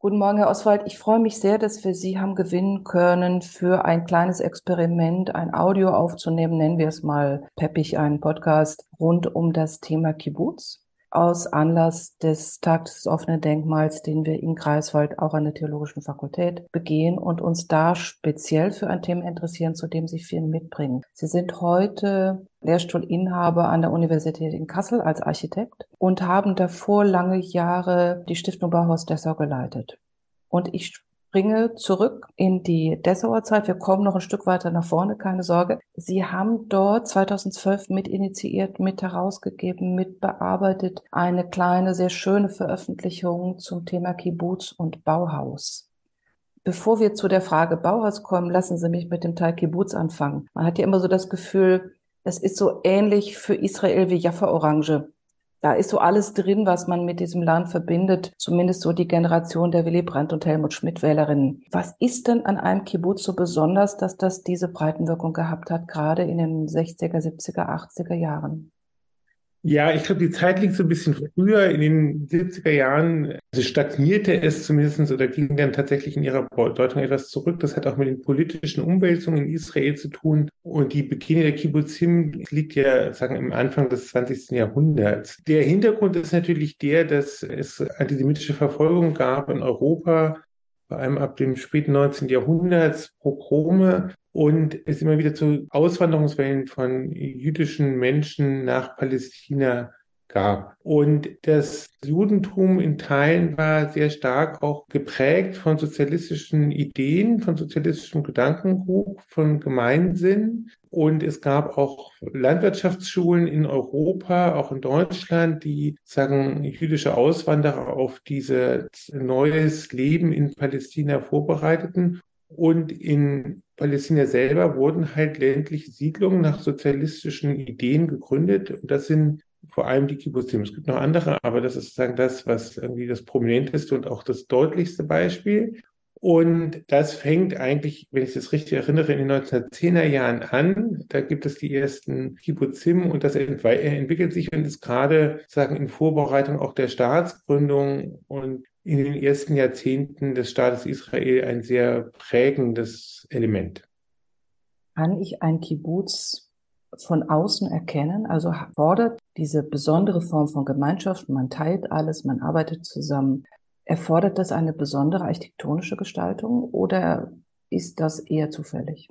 Guten Morgen, Herr Oswald. Ich freue mich sehr, dass wir Sie haben gewinnen können, für ein kleines Experiment ein Audio aufzunehmen, nennen wir es mal peppig, einen Podcast rund um das Thema Kibbutz aus Anlass des Tags des offenen Denkmals, den wir in Greifswald auch an der Theologischen Fakultät begehen und uns da speziell für ein Thema interessieren, zu dem Sie viel mitbringen. Sie sind heute Lehrstuhlinhaber an der Universität in Kassel als Architekt und haben davor lange Jahre die Stiftung Bauhaus Dessau geleitet. Und ich springe zurück in die Dessauer Zeit. Wir kommen noch ein Stück weiter nach vorne, keine Sorge. Sie haben dort 2012 mit initiiert, mit herausgegeben, mit bearbeitet eine kleine, sehr schöne Veröffentlichung zum Thema Kibbutz und Bauhaus. Bevor wir zu der Frage Bauhaus kommen, lassen Sie mich mit dem Teil Kibbutz anfangen. Man hat ja immer so das Gefühl, es ist so ähnlich für Israel wie Jaffa Orange. Da ist so alles drin, was man mit diesem Land verbindet, zumindest so die Generation der Willy Brandt und Helmut Schmidt Wählerinnen. Was ist denn an einem Kibbutz so besonders, dass das diese Breitenwirkung gehabt hat, gerade in den 60er, 70er, 80er Jahren? Ja, ich glaube, die Zeit liegt so ein bisschen früher. In den 70er Jahren also stagnierte es zumindest oder ging dann tatsächlich in ihrer Bedeutung etwas zurück. Das hat auch mit den politischen Umwälzungen in Israel zu tun. Und die Beginne der Kibbutzim liegt ja, sagen, im Anfang des 20. Jahrhunderts. Der Hintergrund ist natürlich der, dass es antisemitische Verfolgung gab in Europa vor allem ab dem späten 19. Jahrhundert, Pogrome und es immer wieder zu Auswanderungswellen von jüdischen Menschen nach Palästina gab. Und das Judentum in Teilen war sehr stark auch geprägt von sozialistischen Ideen, von sozialistischem Gedankengut, von Gemeinsinn. Und es gab auch Landwirtschaftsschulen in Europa, auch in Deutschland, die sagen, jüdische Auswanderer auf dieses neues Leben in Palästina vorbereiteten. Und in Palästina selber wurden halt ländliche Siedlungen nach sozialistischen Ideen gegründet. Und das sind vor allem die Kibbutzim. Es gibt noch andere, aber das ist sozusagen das, was irgendwie das prominenteste und auch das deutlichste Beispiel. Und das fängt eigentlich, wenn ich das richtig erinnere, in den 1910er Jahren an. Da gibt es die ersten Kibbutzim und das entwickelt sich und ist gerade sagen in Vorbereitung auch der Staatsgründung und in den ersten Jahrzehnten des Staates Israel ein sehr prägendes Element. Kann ich ein Kibbutz von außen erkennen? Also fordert diese besondere Form von Gemeinschaft, man teilt alles, man arbeitet zusammen, erfordert das eine besondere architektonische Gestaltung oder ist das eher zufällig?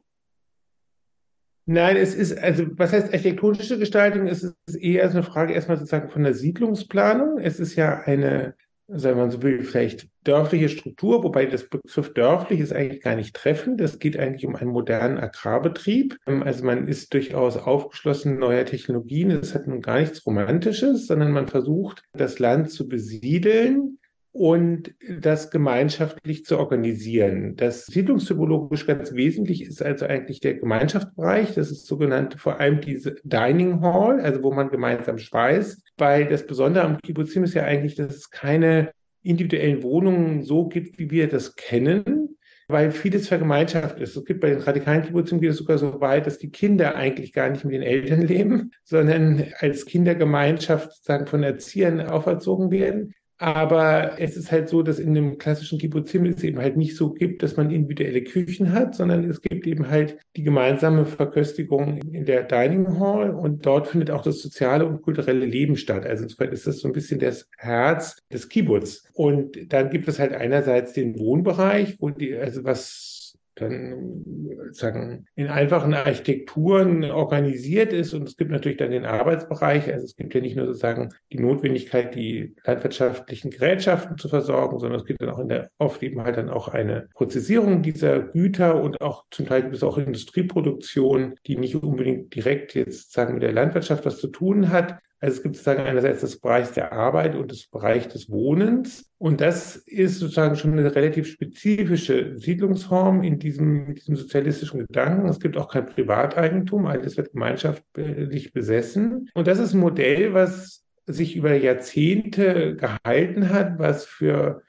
Nein, es ist, also was heißt architektonische Gestaltung? Es ist eher so eine Frage erstmal sozusagen von der Siedlungsplanung. Es ist ja eine sagen wir so will, vielleicht dörfliche Struktur, wobei das Begriff dörflich ist eigentlich gar nicht treffend. Es geht eigentlich um einen modernen Agrarbetrieb. Ähm, also man ist durchaus aufgeschlossen neuer Technologien. Es hat nun gar nichts Romantisches, sondern man versucht, das Land zu besiedeln und das gemeinschaftlich zu organisieren. Das siedlungstypologisch ganz wesentlich ist also eigentlich der Gemeinschaftsbereich. Das ist sogenannte vor allem diese Dining Hall, also wo man gemeinsam speist. Weil das Besondere am Kibbutzim ist ja eigentlich, dass es keine individuellen Wohnungen so gibt, wie wir das kennen, weil vieles vergemeinschaftet ist. Es gibt bei den radikalen Kibbutzim geht es sogar so weit, dass die Kinder eigentlich gar nicht mit den Eltern leben, sondern als Kindergemeinschaft sozusagen von Erziehern auferzogen werden. Aber es ist halt so, dass in einem klassischen Kibbutzim es eben halt nicht so gibt, dass man individuelle Küchen hat, sondern es gibt eben halt die gemeinsame Verköstigung in der Dining Hall und dort findet auch das soziale und kulturelle Leben statt. Also insofern ist das so ein bisschen das Herz des Kibbutz. Und dann gibt es halt einerseits den Wohnbereich, wo die, also was dann sagen in einfachen Architekturen organisiert ist und es gibt natürlich dann den Arbeitsbereich. Also es gibt ja nicht nur sozusagen die Notwendigkeit, die landwirtschaftlichen Gerätschaften zu versorgen, sondern es gibt dann auch in der oft eben halt dann auch eine Prozessierung dieser Güter und auch zum Teil gibt es auch Industrieproduktion, die nicht unbedingt direkt jetzt sagen mit der Landwirtschaft was zu tun hat, also es gibt sozusagen einerseits das Bereich der Arbeit und das Bereich des Wohnens. Und das ist sozusagen schon eine relativ spezifische Siedlungsform in diesem, diesem sozialistischen Gedanken. Es gibt auch kein Privateigentum, alles wird gemeinschaftlich besessen. Und das ist ein Modell, was sich über Jahrzehnte gehalten hat, was für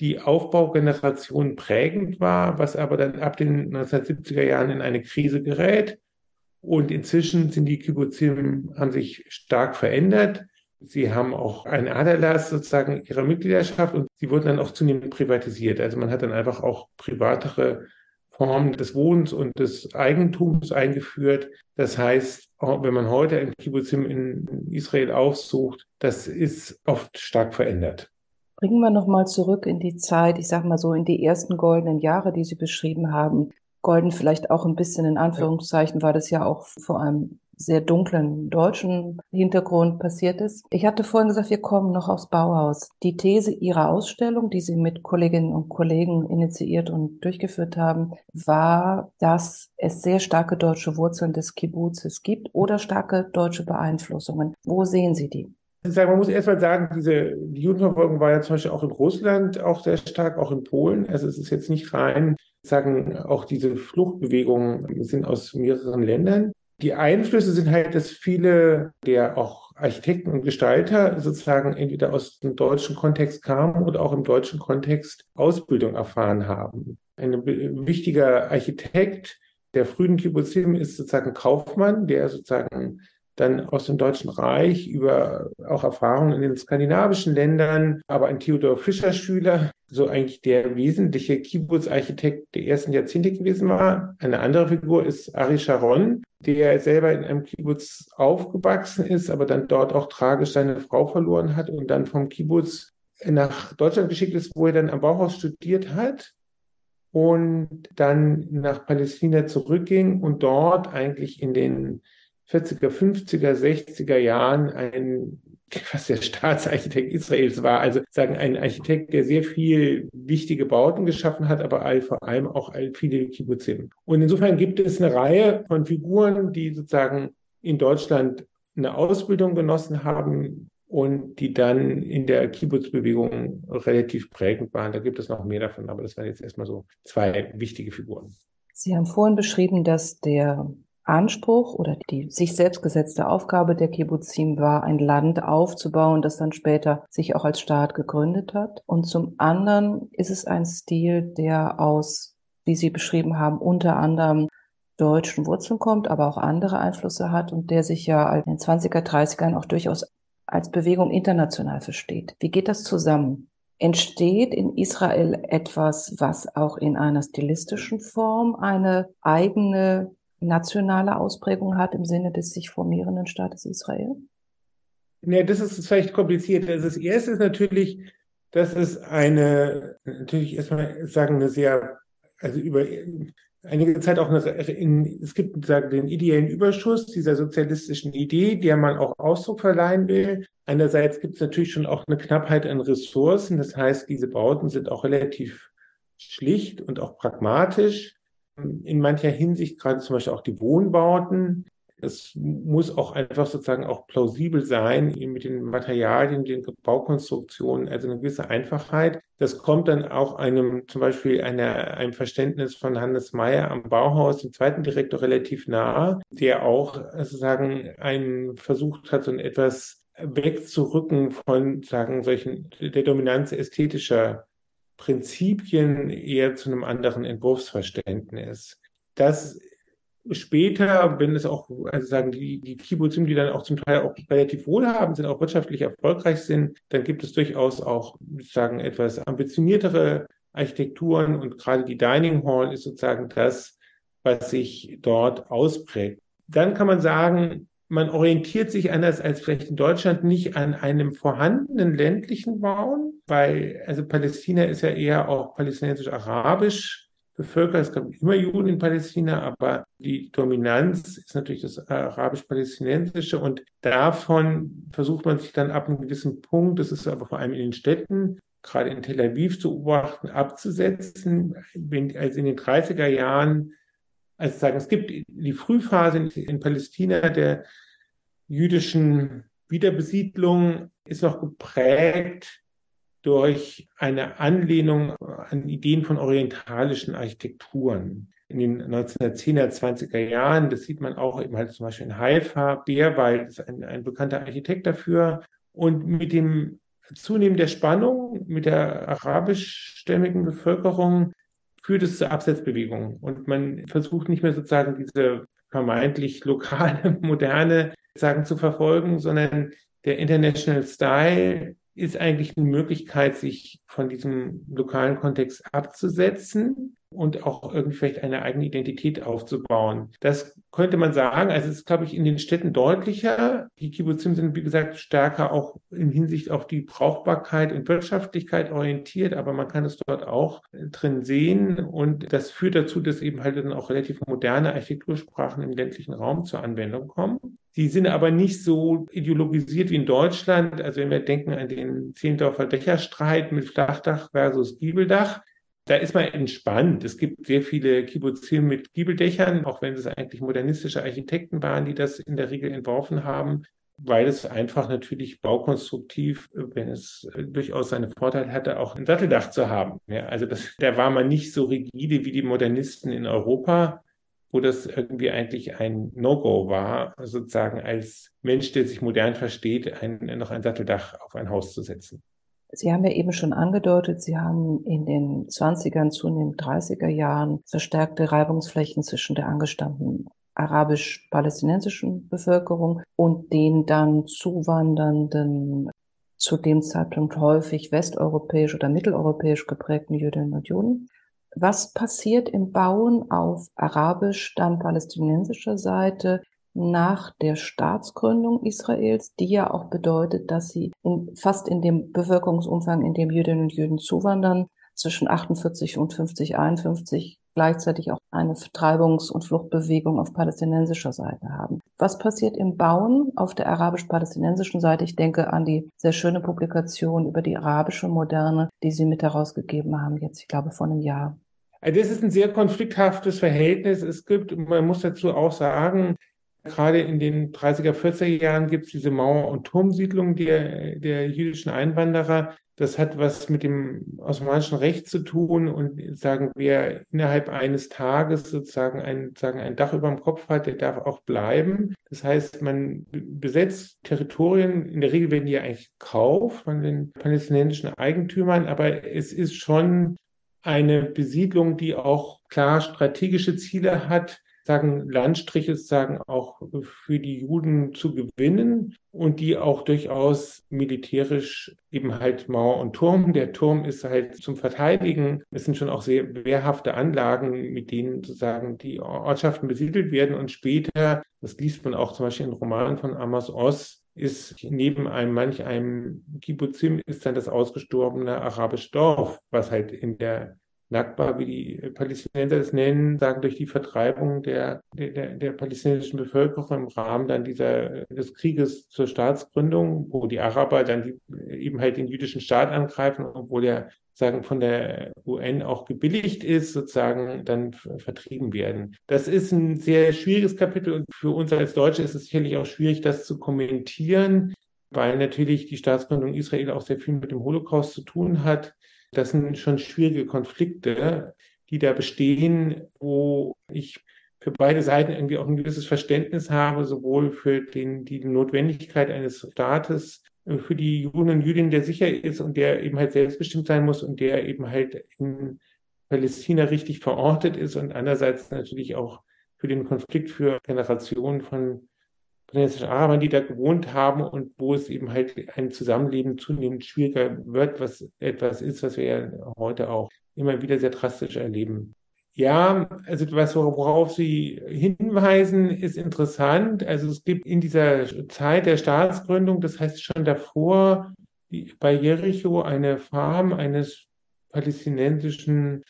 die Aufbaugeneration prägend war, was aber dann ab den 1970er Jahren in eine Krise gerät und inzwischen sind die Kibbutzim, haben sich stark verändert. Sie haben auch einen Aderlass sozusagen ihrer Mitgliedschaft und sie wurden dann auch zunehmend privatisiert. Also man hat dann einfach auch privatere Formen des Wohnens und des Eigentums eingeführt. Das heißt, wenn man heute ein Kibbutzim in Israel aufsucht, das ist oft stark verändert. Bringen wir nochmal zurück in die Zeit, ich sage mal so in die ersten goldenen Jahre, die Sie beschrieben haben. Golden vielleicht auch ein bisschen in Anführungszeichen, weil das ja auch vor einem sehr dunklen deutschen Hintergrund passiert ist. Ich hatte vorhin gesagt, wir kommen noch aufs Bauhaus. Die These Ihrer Ausstellung, die Sie mit Kolleginnen und Kollegen initiiert und durchgeführt haben, war, dass es sehr starke deutsche Wurzeln des Kibbutzes gibt oder starke deutsche Beeinflussungen. Wo sehen Sie die? Man muss erstmal sagen, diese die Judenverfolgung war ja zum Beispiel auch in Russland auch sehr stark, auch in Polen. Also es ist jetzt nicht rein, sagen auch diese Fluchtbewegungen sind aus mehreren Ländern. Die Einflüsse sind halt, dass viele der auch Architekten und Gestalter sozusagen entweder aus dem deutschen Kontext kamen oder auch im deutschen Kontext Ausbildung erfahren haben. Ein wichtiger Architekt der frühen Kibbutzim ist sozusagen Kaufmann, der sozusagen dann aus dem Deutschen Reich über auch Erfahrungen in den skandinavischen Ländern, aber ein Theodor Fischer Schüler, so eigentlich der wesentliche Kibbutz-Architekt der ersten Jahrzehnte gewesen war. Eine andere Figur ist Ari Sharon, der selber in einem Kibbutz aufgewachsen ist, aber dann dort auch tragisch seine Frau verloren hat und dann vom Kibbutz nach Deutschland geschickt ist, wo er dann am Bauhaus studiert hat und dann nach Palästina zurückging und dort eigentlich in den 40er, 50er, 60er Jahren ein, was der Staatsarchitekt Israels war, also sagen ein Architekt, der sehr viel wichtige Bauten geschaffen hat, aber vor allem auch viele Kibbutzim. Und insofern gibt es eine Reihe von Figuren, die sozusagen in Deutschland eine Ausbildung genossen haben und die dann in der Kibbutz-Bewegung relativ prägend waren. Da gibt es noch mehr davon, aber das waren jetzt erstmal so zwei wichtige Figuren. Sie haben vorhin beschrieben, dass der Anspruch oder die sich selbst gesetzte Aufgabe der Kibbutzim war, ein Land aufzubauen, das dann später sich auch als Staat gegründet hat. Und zum anderen ist es ein Stil, der aus, wie Sie beschrieben haben, unter anderem deutschen Wurzeln kommt, aber auch andere Einflüsse hat und der sich ja in den 20er, 30ern auch durchaus als Bewegung international versteht. Wie geht das zusammen? Entsteht in Israel etwas, was auch in einer stilistischen Form eine eigene nationale Ausprägung hat im Sinne des sich formierenden Staates Israel? Ja, das ist vielleicht kompliziert. Also das erste ist natürlich, dass es eine, natürlich erstmal sagen, eine sehr, also über einige Zeit auch eine, in, es gibt sagen, den ideellen Überschuss dieser sozialistischen Idee, der man auch Ausdruck verleihen will. Einerseits gibt es natürlich schon auch eine Knappheit an Ressourcen. Das heißt, diese Bauten sind auch relativ schlicht und auch pragmatisch in mancher Hinsicht, gerade zum Beispiel auch die Wohnbauten. Es muss auch einfach sozusagen auch plausibel sein mit den Materialien, den Baukonstruktionen, also eine gewisse Einfachheit. Das kommt dann auch einem, zum Beispiel einer, einem Verständnis von Hannes Meyer am Bauhaus, dem zweiten Direktor, relativ nahe, der auch sozusagen einen versucht hat, so etwas wegzurücken von, sagen, solchen, der Dominanz ästhetischer Prinzipien eher zu einem anderen Entwurfsverständnis. Das später, wenn es auch, also sagen die, die Kibbutzim, die dann auch zum Teil auch relativ wohlhabend sind, auch wirtschaftlich erfolgreich sind, dann gibt es durchaus auch, sagen, etwas ambitioniertere Architekturen und gerade die Dining Hall ist sozusagen das, was sich dort ausprägt. Dann kann man sagen, man orientiert sich anders als vielleicht in Deutschland nicht an einem vorhandenen ländlichen Bauen, weil also Palästina ist ja eher auch palästinensisch-arabisch bevölkert. Es gab immer Juden in Palästina, aber die Dominanz ist natürlich das arabisch-palästinensische und davon versucht man sich dann ab einem gewissen Punkt, das ist aber vor allem in den Städten, gerade in Tel Aviv zu beobachten, abzusetzen. Als in den 30er Jahren also sagen, es gibt die Frühphase in, in Palästina der jüdischen Wiederbesiedlung ist noch geprägt durch eine Anlehnung an Ideen von orientalischen Architekturen. In den 1910er, 20er Jahren, das sieht man auch eben halt zum Beispiel in Haifa, Beerwald ist ein, ein bekannter Architekt dafür. Und mit dem Zunehmen der Spannung mit der arabischstämmigen Bevölkerung führt es zur Absetzbewegung. Und man versucht nicht mehr sozusagen diese vermeintlich lokale, moderne sagen zu verfolgen, sondern der International Style ist eigentlich eine Möglichkeit, sich von diesem lokalen Kontext abzusetzen und auch irgendwie vielleicht eine eigene Identität aufzubauen. Das könnte man sagen, also es ist, glaube ich, in den Städten deutlicher. Die Kibbutzim sind, wie gesagt, stärker auch in Hinsicht auf die Brauchbarkeit und Wirtschaftlichkeit orientiert, aber man kann es dort auch drin sehen und das führt dazu, dass eben halt dann auch relativ moderne Architektursprachen im ländlichen Raum zur Anwendung kommen. Die sind aber nicht so ideologisiert wie in Deutschland. Also wenn wir denken an den Zehndorfer Dächerstreit mit Flachdach versus Giebeldach, da ist man entspannt. Es gibt sehr viele Kibbutzim mit Giebeldächern, auch wenn es eigentlich modernistische Architekten waren, die das in der Regel entworfen haben, weil es einfach natürlich baukonstruktiv, wenn es durchaus seine Vorteile hatte, auch ein Satteldach zu haben. Ja, also das, da war man nicht so rigide wie die Modernisten in Europa, wo das irgendwie eigentlich ein No-Go war, sozusagen als Mensch, der sich modern versteht, ein, noch ein Satteldach auf ein Haus zu setzen. Sie haben ja eben schon angedeutet, Sie haben in den 20ern, zunehmend 30er Jahren verstärkte Reibungsflächen zwischen der angestammten arabisch-palästinensischen Bevölkerung und den dann zuwandernden, zu dem Zeitpunkt häufig westeuropäisch oder mitteleuropäisch geprägten Jüdinnen und Juden. Was passiert im Bauen auf arabisch, dann palästinensischer Seite nach der Staatsgründung Israels, die ja auch bedeutet, dass sie in, fast in dem Bevölkerungsumfang, in dem Jüdinnen und Juden zuwandern, zwischen 48 und 50, 51 gleichzeitig auch eine Vertreibungs- und Fluchtbewegung auf palästinensischer Seite haben. Was passiert im Bauen auf der arabisch-palästinensischen Seite? Ich denke an die sehr schöne Publikation über die arabische Moderne, die Sie mit herausgegeben haben, jetzt, ich glaube, vor einem Jahr. Also das ist ein sehr konflikthaftes Verhältnis. Es gibt, man muss dazu auch sagen, Gerade in den 30er, 40er Jahren gibt es diese Mauer- und Turmsiedlung der, der jüdischen Einwanderer. Das hat was mit dem osmanischen Recht zu tun und sagen, wer innerhalb eines Tages sozusagen ein, sagen, ein Dach über dem Kopf hat, der darf auch bleiben. Das heißt, man besetzt Territorien, in der Regel werden die ja eigentlich gekauft von den palästinensischen Eigentümern, aber es ist schon eine Besiedlung, die auch klar strategische Ziele hat, sagen, Landstriche sagen auch für die Juden zu gewinnen und die auch durchaus militärisch eben halt Mauer und Turm. Der Turm ist halt zum Verteidigen. Es sind schon auch sehr wehrhafte Anlagen, mit denen sozusagen die Ortschaften besiedelt werden und später, das liest man auch zum Beispiel in Romanen von Amos Oz, ist neben einem manch einem Kibbutzim ist dann das ausgestorbene arabische Dorf, was halt in der Nakba, wie die Palästinenser es nennen, sagen, durch die Vertreibung der, der, der palästinensischen Bevölkerung im Rahmen dann dieser, des Krieges zur Staatsgründung, wo die Araber dann die, eben halt den jüdischen Staat angreifen, obwohl er sagen von der UN auch gebilligt ist, sozusagen dann vertrieben werden. Das ist ein sehr schwieriges Kapitel und für uns als Deutsche ist es sicherlich auch schwierig, das zu kommentieren, weil natürlich die Staatsgründung Israel auch sehr viel mit dem Holocaust zu tun hat. Das sind schon schwierige Konflikte, die da bestehen, wo ich für beide Seiten irgendwie auch ein gewisses Verständnis habe, sowohl für den, die Notwendigkeit eines Staates, äh, für die Juden und Jüdinnen, der sicher ist und der eben halt selbstbestimmt sein muss und der eben halt in Palästina richtig verortet ist und andererseits natürlich auch für den Konflikt für Generationen von palästinensischen Arabern, die da gewohnt haben und wo es eben halt ein Zusammenleben zunehmend schwieriger wird, was etwas ist, was wir ja heute auch immer wieder sehr drastisch erleben. Ja, also was, worauf Sie hinweisen, ist interessant. Also es gibt in dieser Zeit der Staatsgründung, das heißt schon davor, bei Jericho eine Farm eines palästinensischen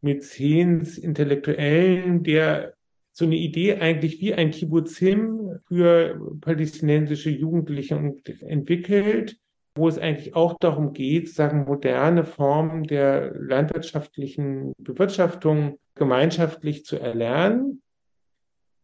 Mäzens, Intellektuellen, der so eine Idee eigentlich wie ein Kibbutzim für palästinensische Jugendliche entwickelt, wo es eigentlich auch darum geht, sagen moderne Formen der landwirtschaftlichen Bewirtschaftung gemeinschaftlich zu erlernen.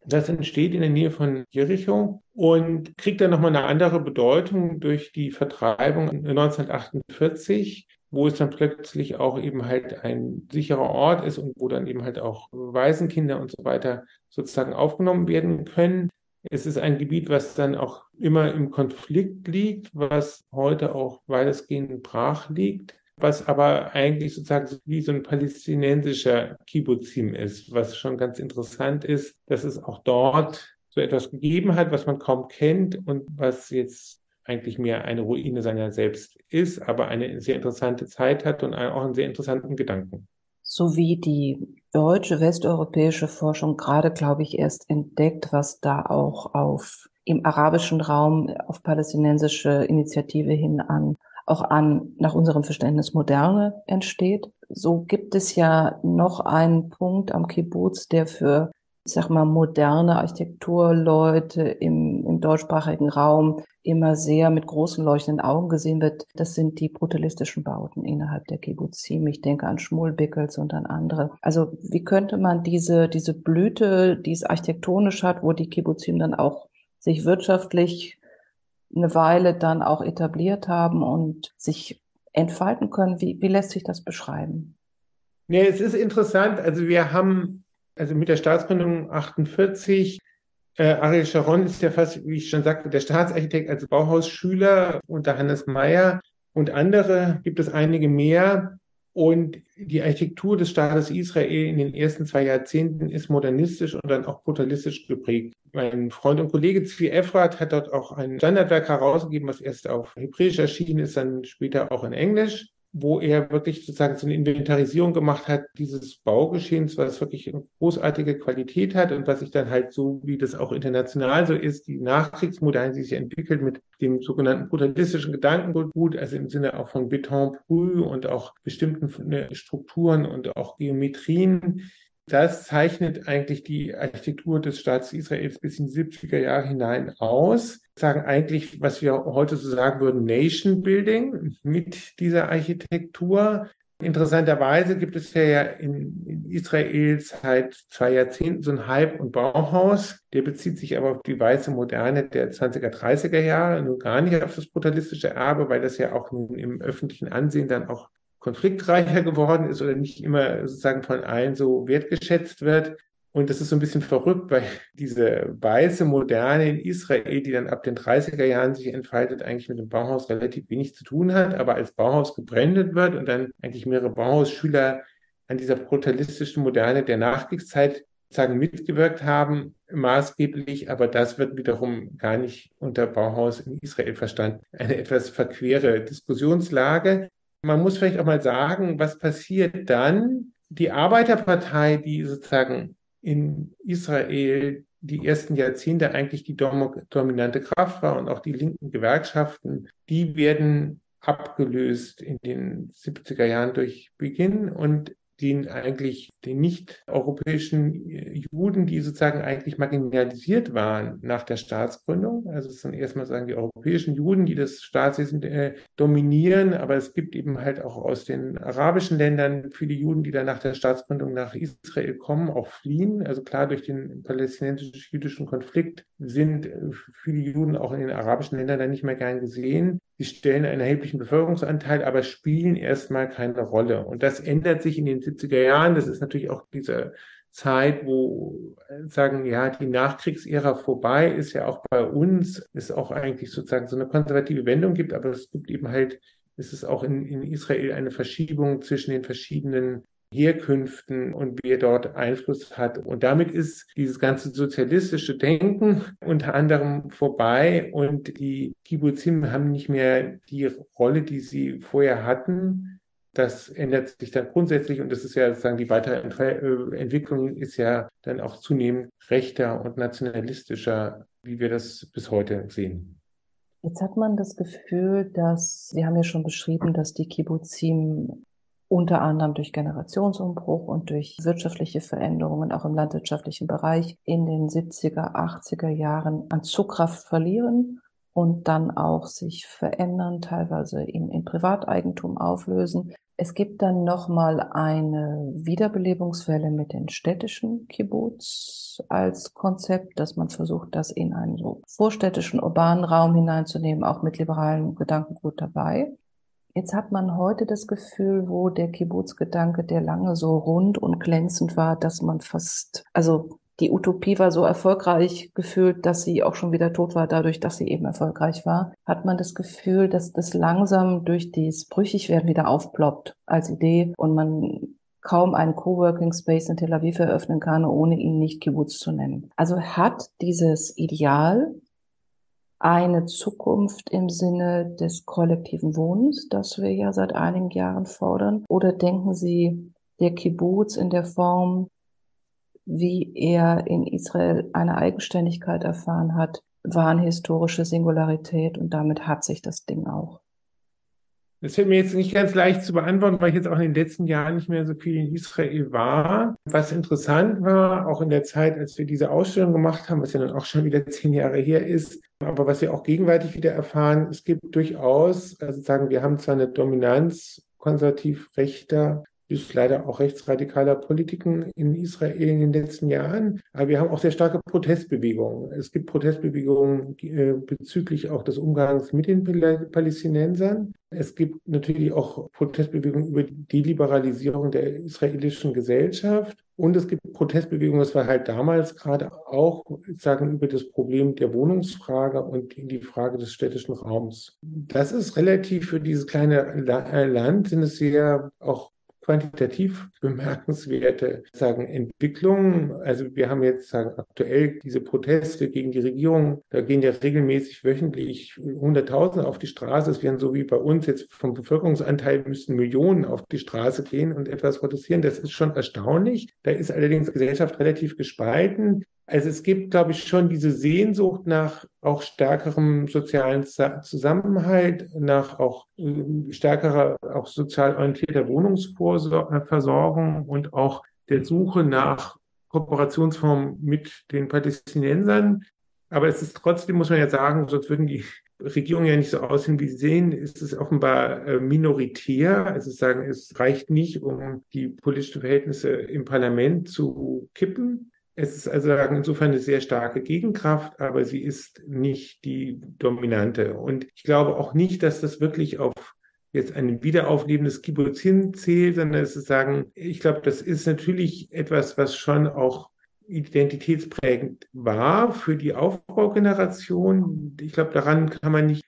Das entsteht in der Nähe von Jericho und kriegt dann nochmal eine andere Bedeutung durch die Vertreibung 1948 wo es dann plötzlich auch eben halt ein sicherer Ort ist und wo dann eben halt auch Waisenkinder und so weiter sozusagen aufgenommen werden können. Es ist ein Gebiet, was dann auch immer im Konflikt liegt, was heute auch weitestgehend brach liegt, was aber eigentlich sozusagen wie so ein palästinensischer Kibbutzim ist, was schon ganz interessant ist, dass es auch dort so etwas gegeben hat, was man kaum kennt und was jetzt eigentlich mehr eine Ruine seiner selbst ist, aber eine sehr interessante Zeit hat und auch einen sehr interessanten Gedanken. So wie die deutsche, westeuropäische Forschung gerade, glaube ich, erst entdeckt, was da auch auf im arabischen Raum auf palästinensische Initiative hin an auch an nach unserem Verständnis Moderne entsteht. So gibt es ja noch einen Punkt am Kibbutz, der für ich sag mal, moderne Architekturleute im, im deutschsprachigen Raum immer sehr mit großen leuchtenden Augen gesehen wird. Das sind die brutalistischen Bauten innerhalb der Kibbutzim. Ich denke an Schmulbickels und an andere. Also wie könnte man diese, diese Blüte, die es architektonisch hat, wo die Kibbutzim dann auch sich wirtschaftlich eine Weile dann auch etabliert haben und sich entfalten können, wie, wie lässt sich das beschreiben? Nee, es ist interessant. Also wir haben also mit der Staatsgründung 48, äh, Ariel Sharon ist ja fast, wie ich schon sagte, der Staatsarchitekt als Bauhausschüler unter Hannes Meyer und andere gibt es einige mehr. Und die Architektur des Staates Israel in den ersten zwei Jahrzehnten ist modernistisch und dann auch brutalistisch geprägt. Mein Freund und Kollege Zvi Efrat hat dort auch ein Standardwerk herausgegeben, was erst auf Hebräisch erschienen ist, dann später auch in Englisch wo er wirklich sozusagen so eine Inventarisierung gemacht hat dieses Baugeschehens, was wirklich eine großartige Qualität hat und was sich dann halt so, wie das auch international so ist, die Nachkriegsmoderne, die sich entwickelt mit dem sogenannten brutalistischen Gedankengut, also im Sinne auch von Beton Brü und auch bestimmten ne, Strukturen und auch Geometrien, das zeichnet eigentlich die Architektur des Staates Israels bis in die 70er Jahre hinein aus. Sagen eigentlich, was wir heute so sagen würden, Nation Building mit dieser Architektur. Interessanterweise gibt es ja in, Israel seit zwei Jahrzehnten so ein Hype- und Bauhaus. Der bezieht sich aber auf die weiße Moderne der 20er, 30er Jahre, nur gar nicht auf das brutalistische Erbe, weil das ja auch im öffentlichen Ansehen dann auch konfliktreicher geworden ist oder nicht immer sozusagen von allen so wertgeschätzt wird. Und das ist so ein bisschen verrückt, weil diese weiße Moderne in Israel, die dann ab den 30er Jahren sich entfaltet, eigentlich mit dem Bauhaus relativ wenig zu tun hat, aber als Bauhaus gebrandet wird und dann eigentlich mehrere Bauhausschüler an dieser brutalistischen Moderne der Nachkriegszeit sagen mitgewirkt haben, maßgeblich, aber das wird wiederum gar nicht unter Bauhaus in Israel verstanden. Eine etwas verquere Diskussionslage. Man muss vielleicht auch mal sagen, was passiert dann? Die Arbeiterpartei, die sozusagen in Israel die ersten Jahrzehnte eigentlich die dominante Kraft war und auch die linken Gewerkschaften, die werden abgelöst in den 70er Jahren durch Beginn und den eigentlich den nicht-europäischen äh, Juden, die sozusagen eigentlich marginalisiert waren nach der Staatsgründung. Also es sind erstmal sagen die europäischen Juden, die das Staatswesen äh, dominieren, aber es gibt eben halt auch aus den arabischen Ländern viele Juden, die dann nach der Staatsgründung nach Israel kommen, auch fliehen. Also klar durch den palästinensisch-jüdischen Konflikt sind äh, viele Juden auch in den arabischen Ländern dann nicht mehr gern gesehen. Sie stellen einen erheblichen Bevölkerungsanteil, aber spielen erstmal keine Rolle. Und das ändert sich in den 70er Jahren. Das ist natürlich auch diese Zeit, wo äh, sagen, ja, die Nachkriegsära vorbei ist ja auch bei uns, ist auch eigentlich sozusagen so eine konservative Wendung gibt, aber es gibt eben halt, es ist auch in, in Israel eine Verschiebung zwischen den verschiedenen Herkünften und wie er dort Einfluss hat. Und damit ist dieses ganze sozialistische Denken unter anderem vorbei und die Kibbutzim haben nicht mehr die Rolle, die sie vorher hatten. Das ändert sich dann grundsätzlich und das ist ja sozusagen die Weiterentwicklung ist ja dann auch zunehmend rechter und nationalistischer, wie wir das bis heute sehen. Jetzt hat man das Gefühl, dass, Sie haben ja schon beschrieben, dass die Kibbutzim unter anderem durch Generationsumbruch und durch wirtschaftliche Veränderungen auch im landwirtschaftlichen Bereich in den 70er, 80er Jahren an Zugkraft verlieren und dann auch sich verändern, teilweise in, in Privateigentum auflösen. Es gibt dann nochmal eine Wiederbelebungswelle mit den städtischen Kibbutz als Konzept, dass man versucht, das in einen so vorstädtischen urbanen Raum hineinzunehmen, auch mit liberalem Gedankengut dabei. Jetzt hat man heute das Gefühl, wo der Kibbutz-Gedanke, der lange so rund und glänzend war, dass man fast, also die Utopie war so erfolgreich gefühlt, dass sie auch schon wieder tot war, dadurch, dass sie eben erfolgreich war, hat man das Gefühl, dass das langsam durch das Brüchigwerden wieder aufploppt als Idee und man kaum einen Coworking Space in Tel Aviv eröffnen kann, ohne ihn nicht Kibbutz zu nennen. Also hat dieses Ideal eine Zukunft im Sinne des kollektiven Wohnens, das wir ja seit einigen Jahren fordern? Oder denken Sie, der Kibbutz in der Form, wie er in Israel eine Eigenständigkeit erfahren hat, war eine historische Singularität und damit hat sich das Ding? Das fällt mir jetzt nicht ganz leicht zu beantworten, weil ich jetzt auch in den letzten Jahren nicht mehr so viel in Israel war. Was interessant war, auch in der Zeit, als wir diese Ausstellung gemacht haben, was ja dann auch schon wieder zehn Jahre her ist, aber was wir auch gegenwärtig wieder erfahren, es gibt durchaus, also sagen, wir haben zwar eine Dominanz konservativ rechter ist leider auch rechtsradikaler Politiken in Israel in den letzten Jahren. Aber wir haben auch sehr starke Protestbewegungen. Es gibt Protestbewegungen äh, bezüglich auch des Umgangs mit den Palästinensern. Es gibt natürlich auch Protestbewegungen über die Deliberalisierung der israelischen Gesellschaft. Und es gibt Protestbewegungen, das war halt damals gerade auch, sagen, über das Problem der Wohnungsfrage und die Frage des städtischen Raums. Das ist relativ für dieses kleine Land, sind es sehr auch quantitativ bemerkenswerte sagen, Entwicklungen. Also wir haben jetzt sagen, aktuell diese Proteste gegen die Regierung, da gehen ja regelmäßig wöchentlich Hunderttausende auf die Straße. Es wären so wie bei uns jetzt vom Bevölkerungsanteil müssten Millionen auf die Straße gehen und etwas protestieren. Das ist schon erstaunlich. Da ist allerdings die Gesellschaft relativ gespalten. Also es gibt, glaube ich, schon diese Sehnsucht nach auch stärkerem sozialen Zusammenhalt, nach auch äh, stärkerer, auch sozial orientierter Wohnungsversorgung und auch der Suche nach Kooperationsformen mit den Palästinensern. Aber es ist trotzdem, muss man ja sagen, sonst würden die Regierungen ja nicht so aussehen, wie sie sehen, ist es offenbar äh, minoritär. Also sagen, es reicht nicht, um die politischen Verhältnisse im Parlament zu kippen. Es ist also insofern eine sehr starke Gegenkraft, aber sie ist nicht die dominante. Und ich glaube auch nicht, dass das wirklich auf jetzt ein Wiederaufleben des Kibbutzin zählt, sondern es ist sagen, ich glaube, das ist natürlich etwas, was schon auch identitätsprägend war für die Aufbaugeneration. Ich glaube, daran kann man nicht,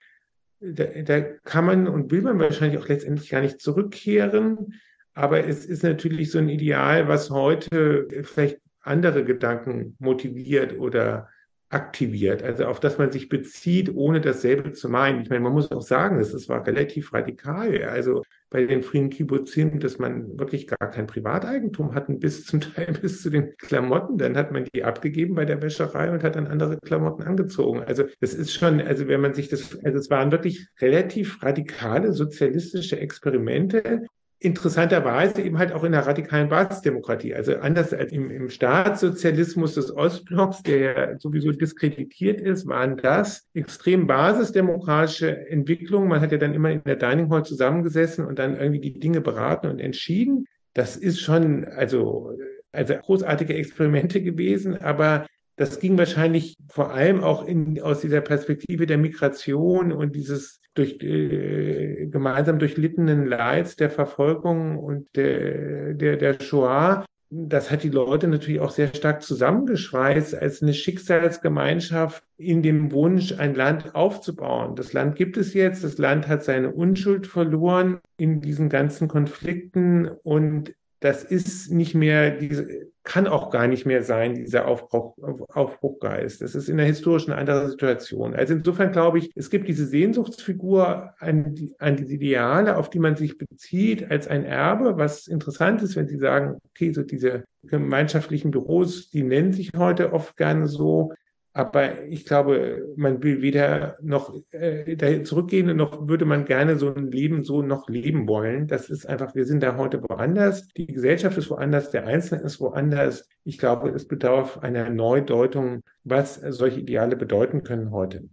da, da kann man und will man wahrscheinlich auch letztendlich gar nicht zurückkehren. Aber es ist natürlich so ein Ideal, was heute vielleicht andere Gedanken motiviert oder aktiviert, also auf das man sich bezieht, ohne dasselbe zu meinen. Ich meine, man muss auch sagen, es war relativ radikal. Also bei den frühen Kibbutzim, dass man wirklich gar kein Privateigentum hatten, bis zum Teil bis zu den Klamotten. Dann hat man die abgegeben bei der Wäscherei und hat dann andere Klamotten angezogen. Also das ist schon, also wenn man sich das, also es waren wirklich relativ radikale sozialistische Experimente, interessanterweise eben halt auch in der radikalen Basisdemokratie. Also anders als im, im Staatssozialismus des Ostblocks, der ja sowieso diskreditiert ist, waren das extrem basisdemokratische Entwicklungen. Man hat ja dann immer in der Dining Hall zusammengesessen und dann irgendwie die Dinge beraten und entschieden. Das ist schon, also, also großartige Experimente gewesen, aber das ging wahrscheinlich vor allem auch in, aus dieser Perspektive der Migration und dieses durch, äh, gemeinsam durchlittenen Leids der Verfolgung und der, der, der Shoah. Das hat die Leute natürlich auch sehr stark zusammengeschweißt als eine Schicksalsgemeinschaft in dem Wunsch, ein Land aufzubauen. Das Land gibt es jetzt. Das Land hat seine Unschuld verloren in diesen ganzen Konflikten und das ist nicht mehr diese, kann auch gar nicht mehr sein, dieser Aufbruch, Aufbruchgeist. Das ist in der historischen eine andere Situation. Also insofern glaube ich, es gibt diese Sehnsuchtsfigur an, die, an diese Ideale, auf die man sich bezieht, als ein Erbe, was interessant ist, wenn Sie sagen, okay, so diese gemeinschaftlichen Büros, die nennen sich heute oft gerne so, aber ich glaube, man will weder noch äh, dahin zurückgehen, noch würde man gerne so ein Leben so noch leben wollen. Das ist einfach, wir sind da heute woanders. Die Gesellschaft ist woanders, der Einzelne ist woanders. Ich glaube, es bedarf einer Neudeutung, was solche Ideale bedeuten können heute.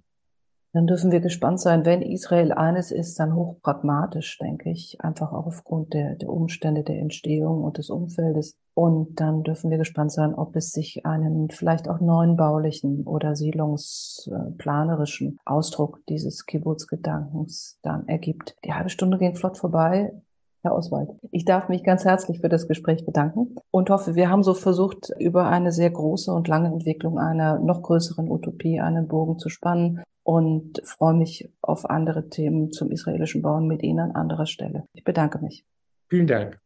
Dann dürfen wir gespannt sein. Wenn Israel eines ist, dann hochpragmatisch, denke ich. Einfach auch aufgrund der, der Umstände der Entstehung und des Umfeldes. Und dann dürfen wir gespannt sein, ob es sich einen vielleicht auch neuen baulichen oder siedlungsplanerischen Ausdruck dieses Kibbutz-Gedankens dann ergibt. Die halbe Stunde ging flott vorbei. Herr Oswald. Ich darf mich ganz herzlich für das Gespräch bedanken und hoffe, wir haben so versucht, über eine sehr große und lange Entwicklung einer noch größeren Utopie einen Bogen zu spannen und freue mich auf andere Themen zum israelischen Bauen mit Ihnen an anderer Stelle. Ich bedanke mich. Vielen Dank.